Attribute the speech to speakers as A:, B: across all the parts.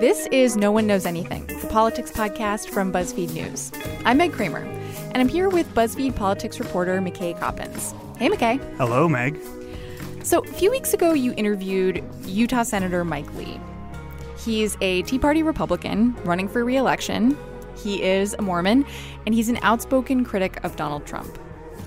A: This is No One Knows Anything, the politics podcast from BuzzFeed News. I'm Meg Kramer, and I'm here with BuzzFeed politics reporter McKay Coppins. Hey, McKay.
B: Hello, Meg.
A: So, a few weeks ago, you interviewed Utah Senator Mike Lee. He's a Tea Party Republican running for re election. He is a Mormon, and he's an outspoken critic of Donald Trump.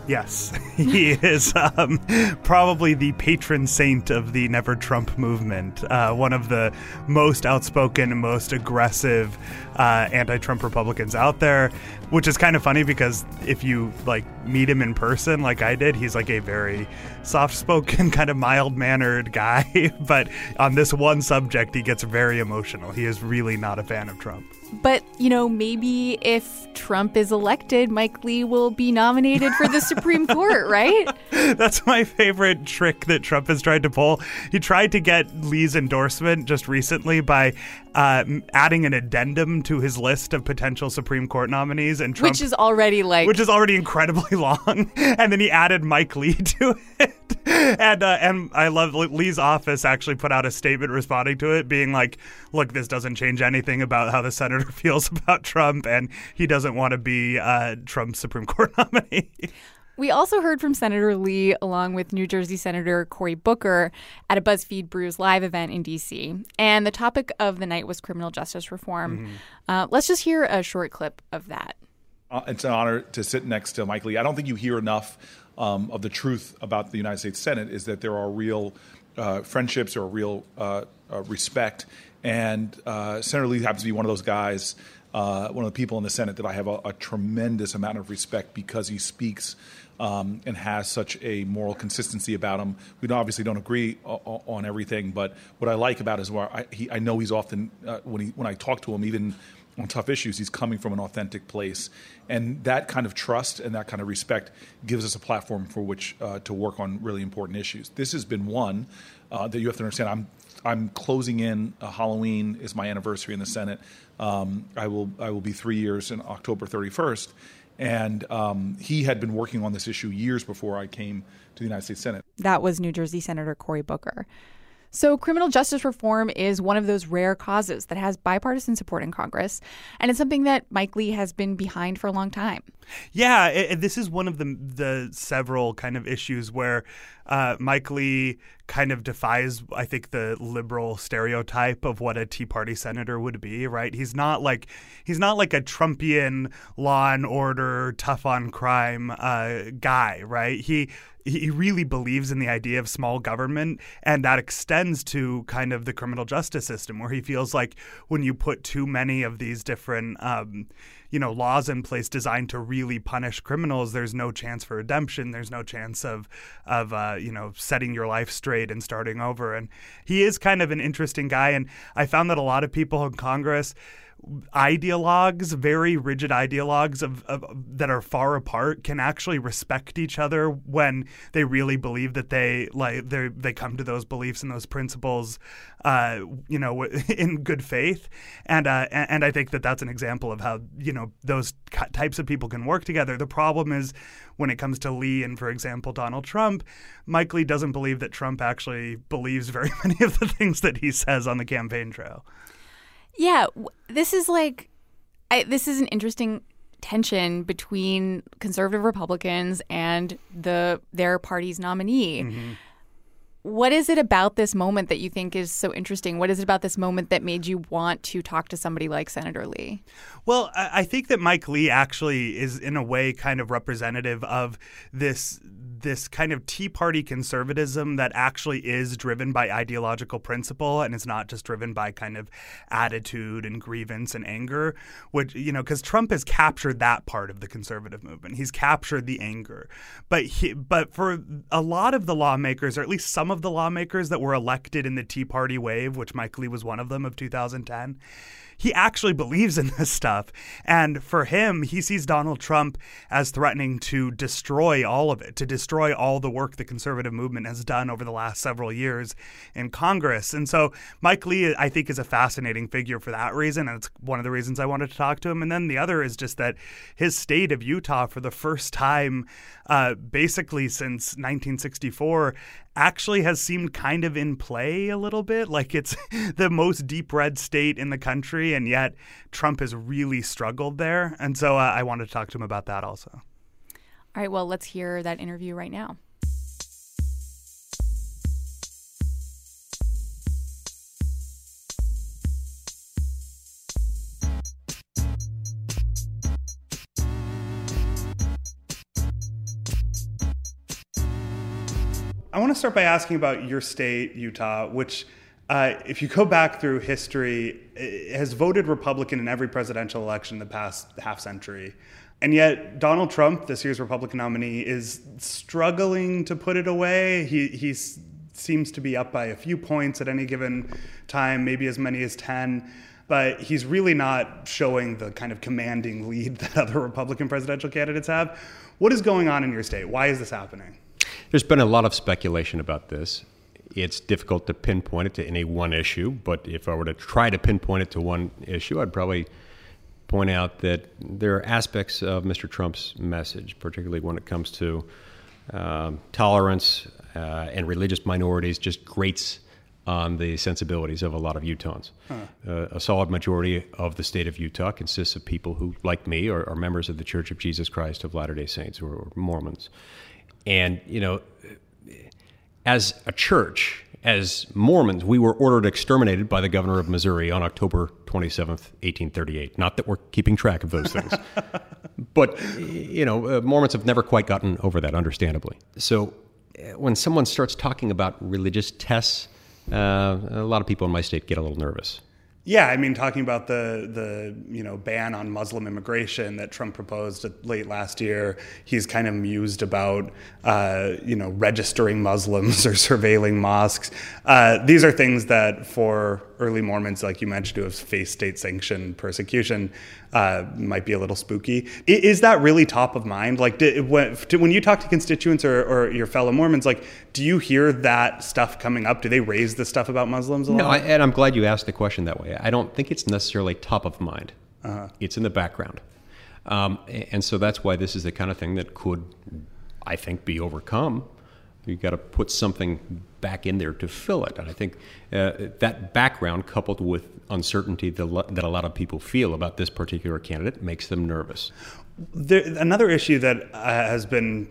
B: Yes, he is um, probably the patron saint of the Never Trump movement. Uh, one of the most outspoken, most aggressive uh, anti-Trump Republicans out there. Which is kind of funny because if you like meet him in person, like I did, he's like a very soft-spoken, kind of mild-mannered guy. but on this one subject, he gets very emotional. He is really not a fan of Trump.
A: But, you know, maybe if Trump is elected, Mike Lee will be nominated for the Supreme Court, right?
B: That's my favorite trick that Trump has tried to pull. He tried to get Lee's endorsement just recently by uh, adding an addendum to his list of potential Supreme Court nominees, and Trump,
A: which is already like,
B: which is already incredibly long. and then he added Mike Lee to it, and uh, and I love Lee's office actually put out a statement responding to it, being like, "Look, this doesn't change anything about how the senator feels about Trump, and he doesn't want to be uh, Trump's Supreme Court nominee."
A: We also heard from Senator Lee along with New Jersey Senator Cory Booker at a BuzzFeed Brews live event in D.C. And the topic of the night was criminal justice reform. Mm-hmm. Uh, let's just hear a short clip of that.
C: Uh, it's an honor to sit next to Mike Lee. I don't think you hear enough um, of the truth about the United States Senate is that there are real uh, friendships or real uh, uh, respect. And uh, Senator Lee happens to be one of those guys uh, one of the people in the Senate that I have a, a tremendous amount of respect because he speaks um, and has such a moral consistency about him. We obviously don't agree o- on everything, but what I like about his work, I, he, I know he's often uh, when he when I talk to him, even on tough issues, he's coming from an authentic place, and that kind of trust and that kind of respect gives us a platform for which uh, to work on really important issues. This has been one uh, that you have to understand. I'm I'm closing in. Uh, Halloween is my anniversary in the Senate. Um, I will I will be three years in October 31st, and um, he had been working on this issue years before I came to the United States Senate.
A: That was New Jersey Senator Cory Booker. So, criminal justice reform is one of those rare causes that has bipartisan support in Congress, and it's something that Mike Lee has been behind for a long time.
B: Yeah, it, this is one of the the several kind of issues where uh, Mike Lee kind of defies, I think, the liberal stereotype of what a Tea Party senator would be. Right? He's not like he's not like a Trumpian law and order, tough on crime uh, guy. Right? He he really believes in the idea of small government, and that extends to kind of the criminal justice system, where he feels like when you put too many of these different um, you know laws in place designed to really punish criminals, there's no chance for redemption. There's no chance of of uh, you know setting your life straight and starting over. And he is kind of an interesting guy. And I found that a lot of people in Congress ideologues, very rigid ideologues of, of, that are far apart, can actually respect each other when they really believe that they like they they come to those beliefs and those principles, uh, you know, in good faith. And uh, and I think that that's an example of how you know those types of people can work together. The problem is when it comes to Lee and, for example, Donald Trump, Mike Lee doesn't believe that Trump actually believes very many of the things that he says on the campaign trail.
A: Yeah, this is like, I, this is an interesting tension between conservative Republicans and the their party's nominee. Mm-hmm. What is it about this moment that you think is so interesting? What is it about this moment that made you want to talk to somebody like Senator Lee?
B: Well, I think that Mike Lee actually is, in a way, kind of representative of this this kind of Tea Party conservatism that actually is driven by ideological principle and is not just driven by kind of attitude and grievance and anger, which, you know, because Trump has captured that part of the conservative movement. He's captured the anger. But, he, but for a lot of the lawmakers, or at least some of the lawmakers that were elected in the Tea Party wave, which Mike Lee was one of them of 2010, he actually believes in this stuff. And for him, he sees Donald Trump as threatening to destroy all of it, to destroy all the work the conservative movement has done over the last several years in Congress. And so Mike Lee, I think, is a fascinating figure for that reason. And it's one of the reasons I wanted to talk to him. And then the other is just that his state of Utah, for the first time, uh, basically since 1964, actually has seemed kind of in play a little bit. Like it's the most deep red state in the country, and yet Trump has really struggled there. And so uh, I wanted to talk to him about that also.
A: All right, well, let's hear that interview right now.
B: Start by asking about your state, Utah, which, uh, if you go back through history, has voted Republican in every presidential election the past half century. And yet, Donald Trump, this year's Republican nominee, is struggling to put it away. He, he seems to be up by a few points at any given time, maybe as many as 10 but he's really not showing the kind of commanding lead that other Republican presidential candidates have. What is going on in your state? Why is this happening?
D: There's been a lot of speculation about this. It's difficult to pinpoint it to any one issue, but if I were to try to pinpoint it to one issue, I'd probably point out that there are aspects of Mr. Trump's message, particularly when it comes to um, tolerance uh, and religious minorities, just grates on the sensibilities of a lot of Utahns. Huh. Uh, a solid majority of the state of Utah consists of people who, like me, are, are members of the Church of Jesus Christ of Latter day Saints or, or Mormons. And, you know, as a church, as Mormons, we were ordered exterminated by the governor of Missouri on October 27th, 1838. Not that we're keeping track of those things. but, you know, uh, Mormons have never quite gotten over that, understandably. So uh, when someone starts talking about religious tests, uh, a lot of people in my state get a little nervous.
B: Yeah, I mean, talking about the the you know ban on Muslim immigration that Trump proposed late last year, he's kind of mused about uh, you know registering Muslims or surveilling mosques. Uh, these are things that for early Mormons, like you mentioned, who have faced state sanctioned persecution, uh, might be a little spooky. Is that really top of mind? Like, did, when, when you talk to constituents or, or, your fellow Mormons, like, do you hear that stuff coming up? Do they raise the stuff about Muslims? A lot?
D: No, I, and I'm glad you asked the question that way. I don't think it's necessarily top of mind. Uh-huh. It's in the background, um, and so that's why this is the kind of thing that could, I think, be overcome You've got to put something back in there to fill it. And I think uh, that background, coupled with uncertainty that a lot of people feel about this particular candidate, makes them nervous.
B: There, another issue that uh, has been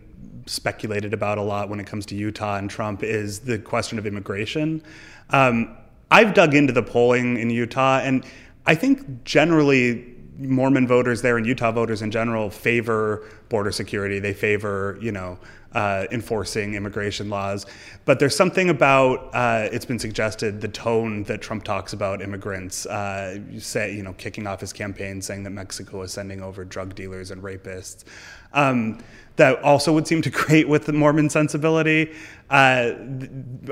B: speculated about a lot when it comes to Utah and Trump is the question of immigration. Um, I've dug into the polling in Utah, and I think generally Mormon voters there and Utah voters in general favor border security. They favor, you know, uh, enforcing immigration laws. But there's something about uh, it's been suggested the tone that Trump talks about immigrants, uh, say you know, kicking off his campaign saying that Mexico is sending over drug dealers and rapists. Um, that also would seem to grate with the Mormon sensibility. Uh,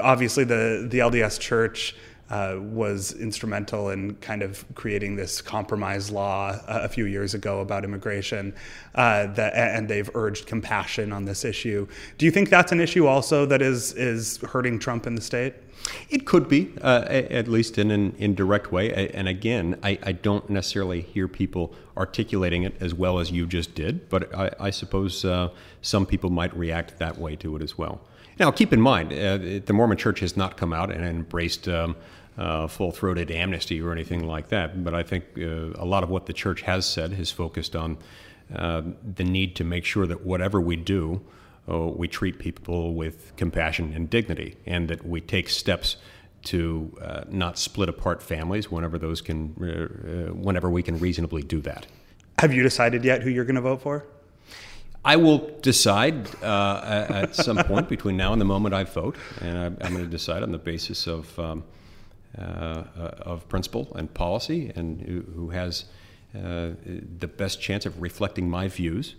B: obviously, the the LDS Church uh, was instrumental in kind of creating this compromise law uh, a few years ago about immigration, uh, that, and they've urged compassion on this issue. Do you think that's an issue also that is is hurting Trump in the state?
D: It could be, uh, at least in an indirect way. And again, I, I, don't necessarily hear people articulating it as well as you just did, but I, I suppose uh, some people might react that way to it as well. Now, keep in mind, uh, the Mormon Church has not come out and embraced um, uh, full throated amnesty or anything like that. But I think uh, a lot of what the church has said has focused on uh, the need to make sure that whatever we do, uh, we treat people with compassion and dignity, and that we take steps to uh, not split apart families whenever those can, uh, whenever we can reasonably do that.
B: Have you decided yet who you're going to vote for?
D: I will decide uh, at some point between now and the moment I vote, and I, am going to decide on the basis of um, of principle and policy, and who, who has uh, the best chance of reflecting my views.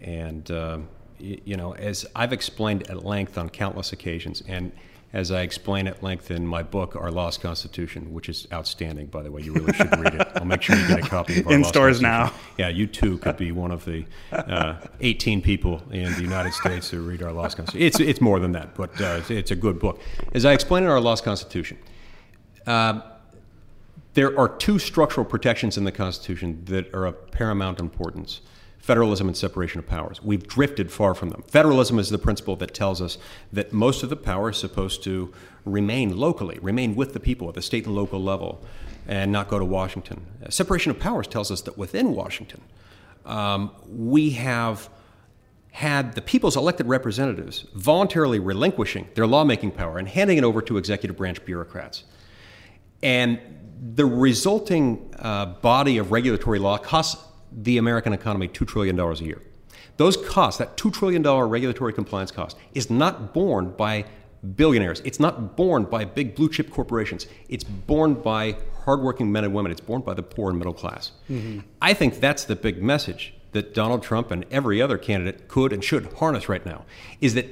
D: And uh, you know, as I've explained at length on countless occasions, and as I explain at length in my book, Our Lost Constitution, which is outstanding, by the way. You really should read it. I'll make sure you get a copy of Our
B: in
D: Lost
B: stores now.
D: Yeah, you too could be one of the uh, 18 people in the United States who read Our Lost Constitution. It's, it's more than that, but uh, it's, it's, a good book. As I explain in Our Lost Constitution, uh, there are two structural protections in the Constitution that are of paramount importance federalism and separation of powers. We've drifted far from them. Federalism is the principle that tells us that most of the power is supposed to remain locally, remain with the people at the state and local level, and not go to Washington. Separation of powers tells us that within Washington, um, we have had the people's elected representatives voluntarily relinquishing their lawmaking power and handing it over to executive branch bureaucrats. And the resulting uh, body of regulatory law costs the American economy $2 trillion a year. Those costs, that $2 trillion regulatory compliance cost, is not borne by billionaires. It's not borne by big blue chip corporations. It's borne by hardworking men and women. It's borne by the poor and middle class. Mm-hmm. I think that's the big message that Donald Trump and every other candidate could and should harness right now is that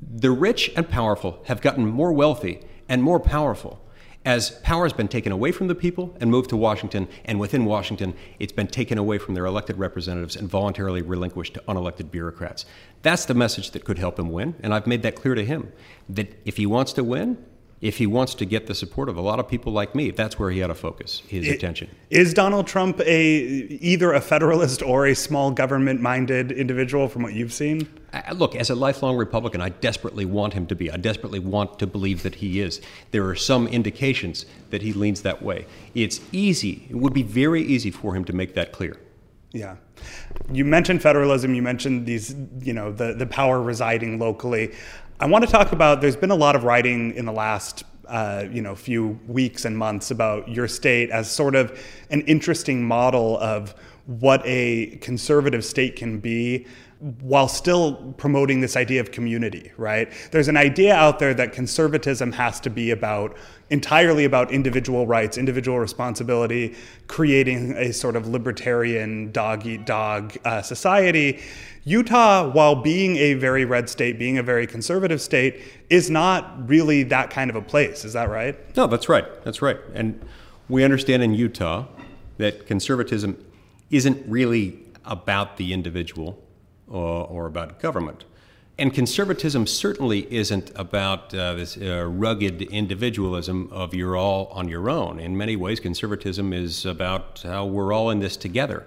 D: the rich and powerful have gotten more wealthy and more powerful as power has been taken away from the people and moved to Washington, and within Washington, it's been taken away from their elected representatives and voluntarily relinquished to unelected bureaucrats. That's the message that could help him win, and I've made that clear to him that if he wants to win, if he wants to get the support of a lot of people like me, that's where he ought to focus his it, attention.
B: Is Donald Trump a either a federalist or a small government minded individual from what you've seen?
D: I, look, as a lifelong Republican, I desperately want him to be. I desperately want to believe that he is. There are some indications that he leans that way. It's easy. It would be very easy for him to make that clear.
B: Yeah. You mentioned federalism, you mentioned these, you know, the, the power residing locally. I want to talk about. There's been a lot of writing in the last uh, you know few weeks and months about your state as sort of an interesting model of what a conservative state can be while still promoting this idea of community, right? There's an idea out there that conservatism has to be about entirely about individual rights, individual responsibility, creating a sort of libertarian dog eat dog uh, society. Utah, while being a very red state, being a very conservative state, is not really that kind of a place. Is that right?
D: No, that's right. That's right. And we understand in Utah that conservatism isn't really about the individual or, or about government. And conservatism certainly isn't about uh, this uh, rugged individualism of you're all on your own. In many ways, conservatism is about how we're all in this together.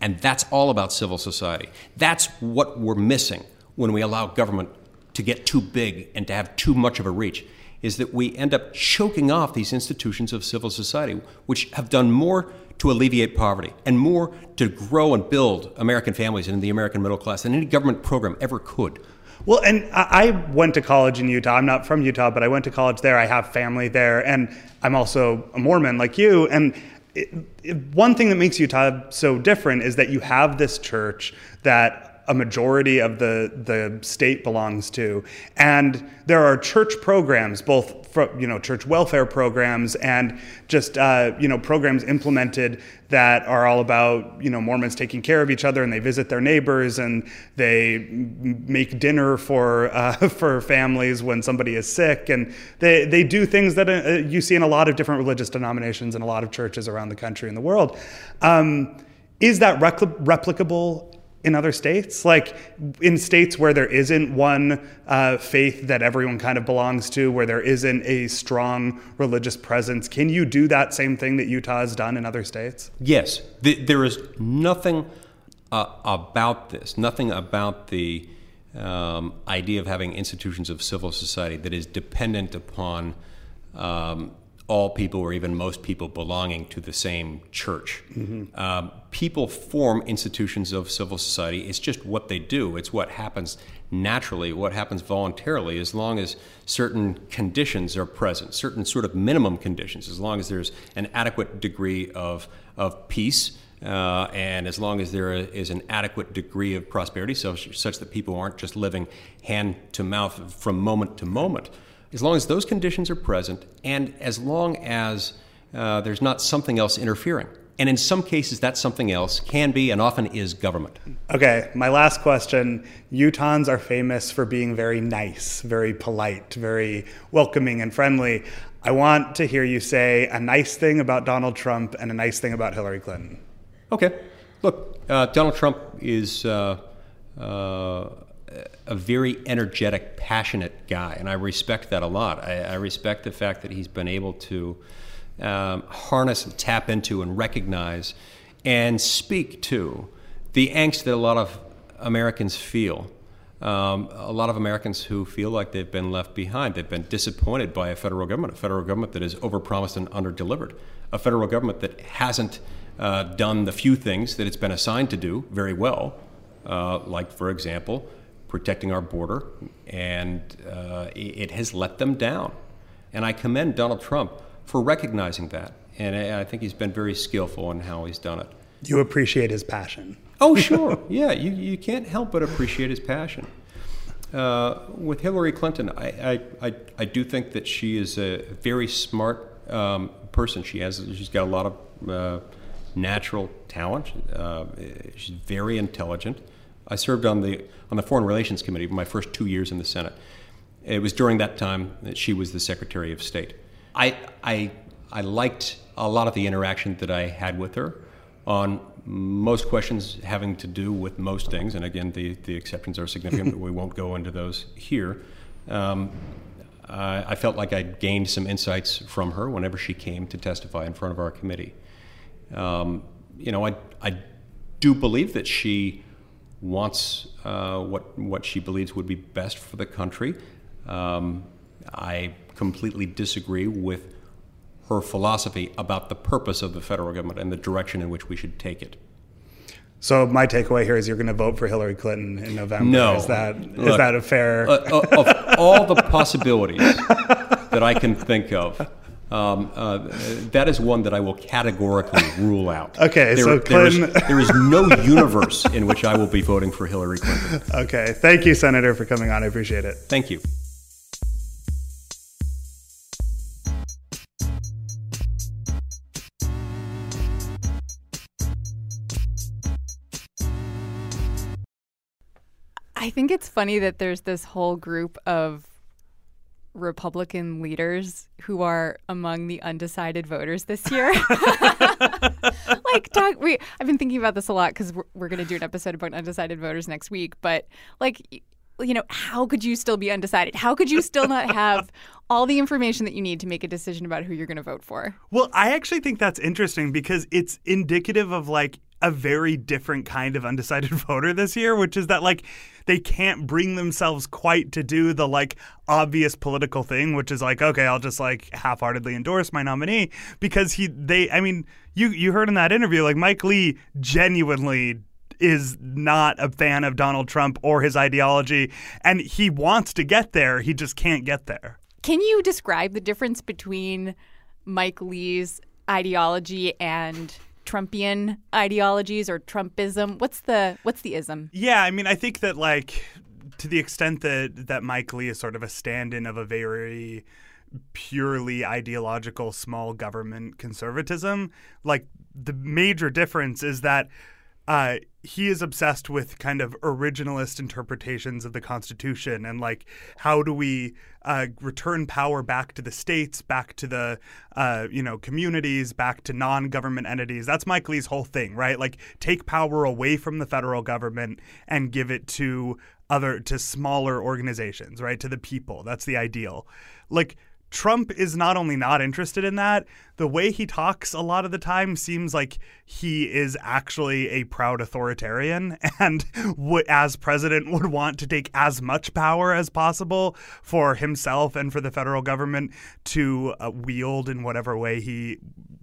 D: And that's all about civil society. That's what we're missing when we allow government to get too big and to have too much of a reach is that we end up choking off these institutions of civil society, which have done more to alleviate poverty and more to grow and build American families and the American middle class than any government program ever could.
B: Well, and I went to college in Utah. I'm not from Utah, but I went to college there. I have family there, and I'm also a Mormon like you. And it, it, one thing that makes Utah so different is that you have this church that a majority of the, the state belongs to. And there are church programs, both for, you know, church welfare programs and just uh, you know programs implemented that are all about you know Mormons taking care of each other and they visit their neighbors and they make dinner for uh, for families when somebody is sick and they they do things that uh, you see in a lot of different religious denominations and a lot of churches around the country and the world. Um, is that replicable in other states? Like in states where there isn't one uh, faith that everyone kind of belongs to, where there isn't a strong religious presence, can you do that same thing that Utah has done in other states?
D: Yes. there is nothing uh, about this, nothing about the um, idea of having institutions of civil society that is dependent upon um, all people or even most people belonging to the same church. Mm-hmm. Um, people form institutions of civil society. It's just what they do. It's what happens naturally, what happens voluntarily, as long as certain conditions are present, certain sort of minimum conditions, as long as there's an adequate degree of, of peace. Uh, and as long as there is an adequate degree of prosperity, so, such that people aren't just living hand to mouth from moment to moment, as long as those conditions are present and as long as uh, there's not something else interfering And in some cases, that something else can be and often is government.
B: Okay, my last question. Utahns are famous for being very nice, very polite, very welcoming and friendly. I want to hear you say a nice thing about Donald Trump and a nice thing about Hillary Clinton.
D: Okay. Look, uh, Donald Trump is uh, uh, a very energetic, passionate guy, and I respect that a lot. I, I respect the fact that he's been able to um, harness and tap into and recognize and speak to the angst that a lot of Americans feel. Um, a lot of Americans who feel like they've been left behind. They've been disappointed by a federal government, a federal government that has overpromised and underdelivered, a federal government that hasn't uh, done the few things that it's been assigned to do very well, uh, like, for example, protecting our border, and uh, it has let them down. And I commend Donald Trump for recognizing that. And I think he's been very skillful in how he's done it.
B: You appreciate his passion.
D: Oh, sure. yeah, you, you can't help but appreciate his passion. Uh, with Hillary Clinton, I, I, I, I, do think that she is a very smart um, person. She has she's got a lot of uh, natural talent. Uh, she's very intelligent. I served on the on the Foreign Relations Committee for my first two years in the Senate. It was during that time that she was the Secretary of State. I, I, I liked a lot of the interaction that I had with her on most questions having to do with most things. And again, the, the exceptions are significant, but we won't go into those here. Um, I, I felt like I gained some insights from her whenever she came to testify in front of our committee. Um, you know, I, I do believe that she wants uh, what, what she believes would be best for the country. Um, I completely disagree with her philosophy about the purpose of the federal government and the direction in which we should take it.
B: So my takeaway here is you're going to vote for Hillary Clinton in November.
D: No,
B: is that Look, is that a fair?
D: Uh, uh, of all the possibilities that I can think of, um, uh, that is one that I will categorically rule out.
B: Okay,
D: there,
B: so Clinton...
D: there, is, there is no universe in which I will be voting for Hillary Clinton.
B: Okay, thank you, Senator, for coming on. I appreciate it.
D: Thank you.
A: I think it's funny that there's this whole group of Republican leaders who are among the undecided voters this year. like, talk, we, I've been thinking about this a lot because we're, we're going to do an episode about undecided voters next week. But, like, you know, how could you still be undecided? How could you still not have all the information that you need to make a decision about who you're going to vote for?
B: Well, I actually think that's interesting because it's indicative of like a very different kind of undecided voter this year, which is that like they can't bring themselves quite to do the like obvious political thing, which is like, okay, I'll just like half-heartedly endorse my nominee because he they I mean, you you heard in that interview like Mike Lee genuinely is not a fan of Donald Trump or his ideology and he wants to get there, he just can't get there.
A: Can you describe the difference between Mike Lee's ideology and Trumpian ideologies or Trumpism? What's the what's the ism?
B: Yeah, I mean, I think that like to the extent that that Mike Lee is sort of a stand-in of a very purely ideological small government conservatism, like the major difference is that uh, he is obsessed with kind of originalist interpretations of the Constitution and like how do we uh, return power back to the states, back to the uh, you know communities, back to non-government entities. That's Mike Lee's whole thing, right? Like take power away from the federal government and give it to other to smaller organizations, right? To the people. That's the ideal. Like Trump is not only not interested in that, the way he talks a lot of the time seems like he is actually a proud authoritarian and would, as president would want to take as much power as possible for himself and for the federal government to uh, wield in whatever way he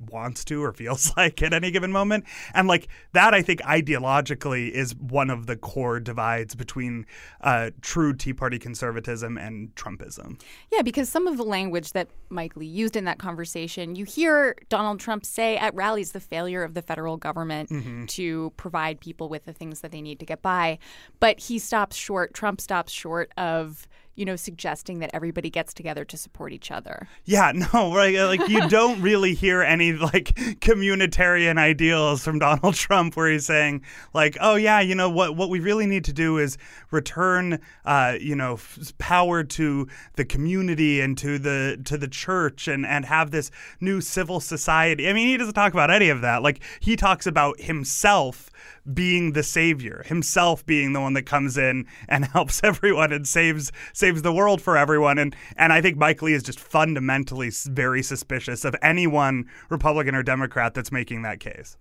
B: wants to or feels like at any given moment. And like that, I think ideologically is one of the core divides between uh, true Tea Party conservatism and Trumpism.
A: Yeah, because some of the language that Mike Lee used in that conversation, you hear Donald Trump say at rallies the failure of the federal government mm-hmm. to provide people with the things that they need to get by. But he stops short, Trump stops short of you know, suggesting that everybody gets together to support each other.
B: Yeah, no, right. Like you don't really hear any like communitarian ideals from Donald Trump where he's saying like, oh yeah, you know what what we really need to do is return, uh, you know, f- power to the community and to the to the church and and have this new civil society. I mean, he doesn't talk about any of that. Like he talks about himself being the savior, himself being the one that comes in and helps everyone and saves saves the world for everyone. And and I think Mike Lee is just fundamentally very suspicious of anyone, Republican or Democrat, that's making that case.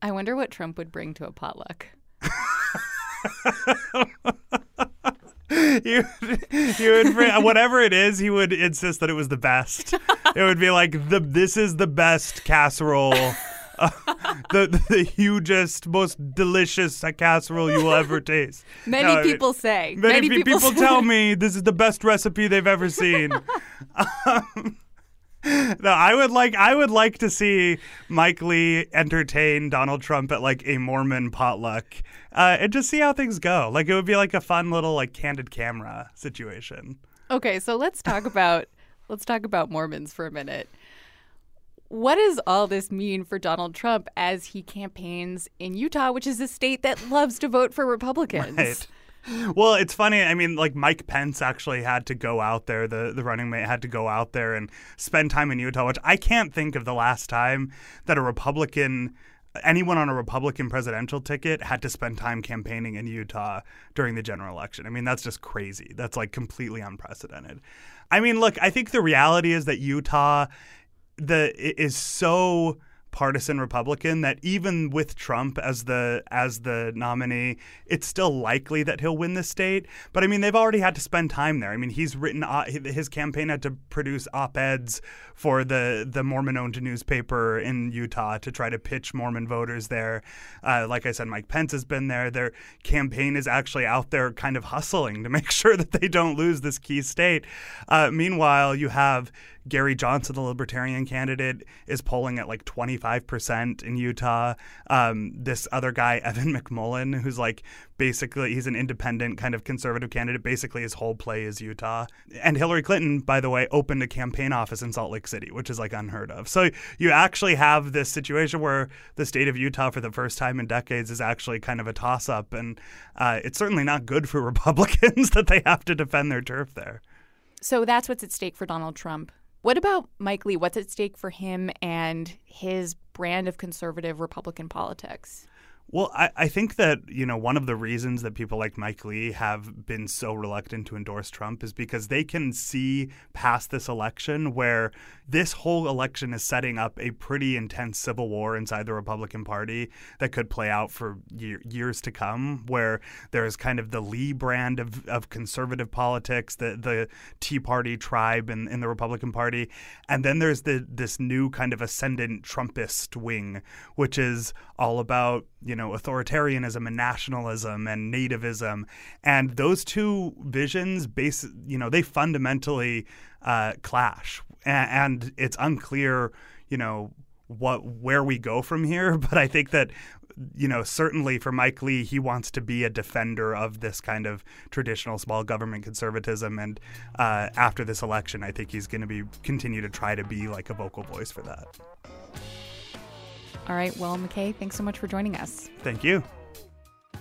A: I wonder what Trump would bring to a potluck.
B: he would, would whatever it is, he would insist that it was the best. It would be like the this is the best casserole uh, the the hugest, most delicious casserole you will ever taste.
A: Many no, people say.
B: Many, many people, people tell me this is the best recipe they've ever seen. um, no, I would like I would like to see Mike Lee entertain Donald Trump at like a Mormon potluck, uh, and just see how things go. Like it would be like a fun little like candid camera situation.
A: Okay, so let's talk about let's talk about Mormons for a minute what does all this mean for Donald Trump as he campaigns in Utah, which is a state that loves to vote for Republicans?
B: Right. Well, it's funny. I mean, like Mike Pence actually had to go out there. The the running mate had to go out there and spend time in Utah, which I can't think of the last time that a Republican anyone on a Republican presidential ticket had to spend time campaigning in Utah during the general election. I mean, that's just crazy. That's like completely unprecedented. I mean, look, I think the reality is that Utah the is so partisan Republican that even with Trump as the as the nominee, it's still likely that he'll win the state. But I mean, they've already had to spend time there. I mean, he's written his campaign had to produce op-eds for the the Mormon-owned newspaper in Utah to try to pitch Mormon voters there. Uh, like I said, Mike Pence has been there. Their campaign is actually out there, kind of hustling to make sure that they don't lose this key state. Uh, meanwhile, you have Gary Johnson, the Libertarian candidate, is polling at like 25% in Utah. Um, this other guy, Evan McMullin, who's like basically he's an independent kind of conservative candidate. Basically, his whole play is Utah. And Hillary Clinton, by the way, opened a campaign office in Salt Lake City, which is like unheard of. So you actually have this situation where the state of Utah, for the first time in decades, is actually kind of a toss up. And uh, it's certainly not good for Republicans that they have to defend their turf there.
A: So that's what's at stake for Donald Trump. What about Mike Lee? What's at stake for him and his brand of conservative Republican politics?
B: Well, I, I think that, you know, one of the reasons that people like Mike Lee have been so reluctant to endorse Trump is because they can see past this election where this whole election is setting up a pretty intense civil war inside the Republican Party that could play out for year, years to come, where there's kind of the Lee brand of, of conservative politics, the, the Tea Party tribe in, in the Republican Party. And then there's the this new kind of ascendant Trumpist wing, which is all about you know authoritarianism and nationalism and nativism. And those two visions base you know they fundamentally uh, clash. And, and it's unclear you know what where we go from here. But i think that you know certainly for mike lee he wants to be a defender of this kind of traditional small government conservatism. And uh, after this election i think he's going to be continue to try to be like a vocal voice for that
A: all right. Well, McKay, thanks so much for joining us.
B: Thank you.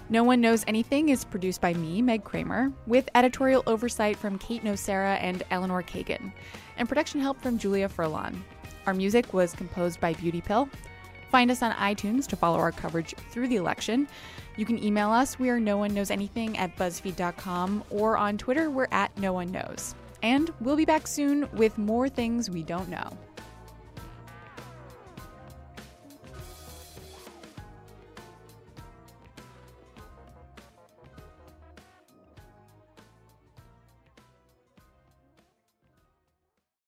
A: No One Knows Anything is produced by me, Meg Kramer, with editorial oversight from Kate Nocera and Eleanor Kagan, and production help from Julia Furlan. Our music was composed by Beauty Pill. Find us on iTunes to follow our coverage through the election. You can email us. We are no one knows anything at buzzfeed.com, or on Twitter, we're at no one knows. And we'll be back soon with more things we don't know.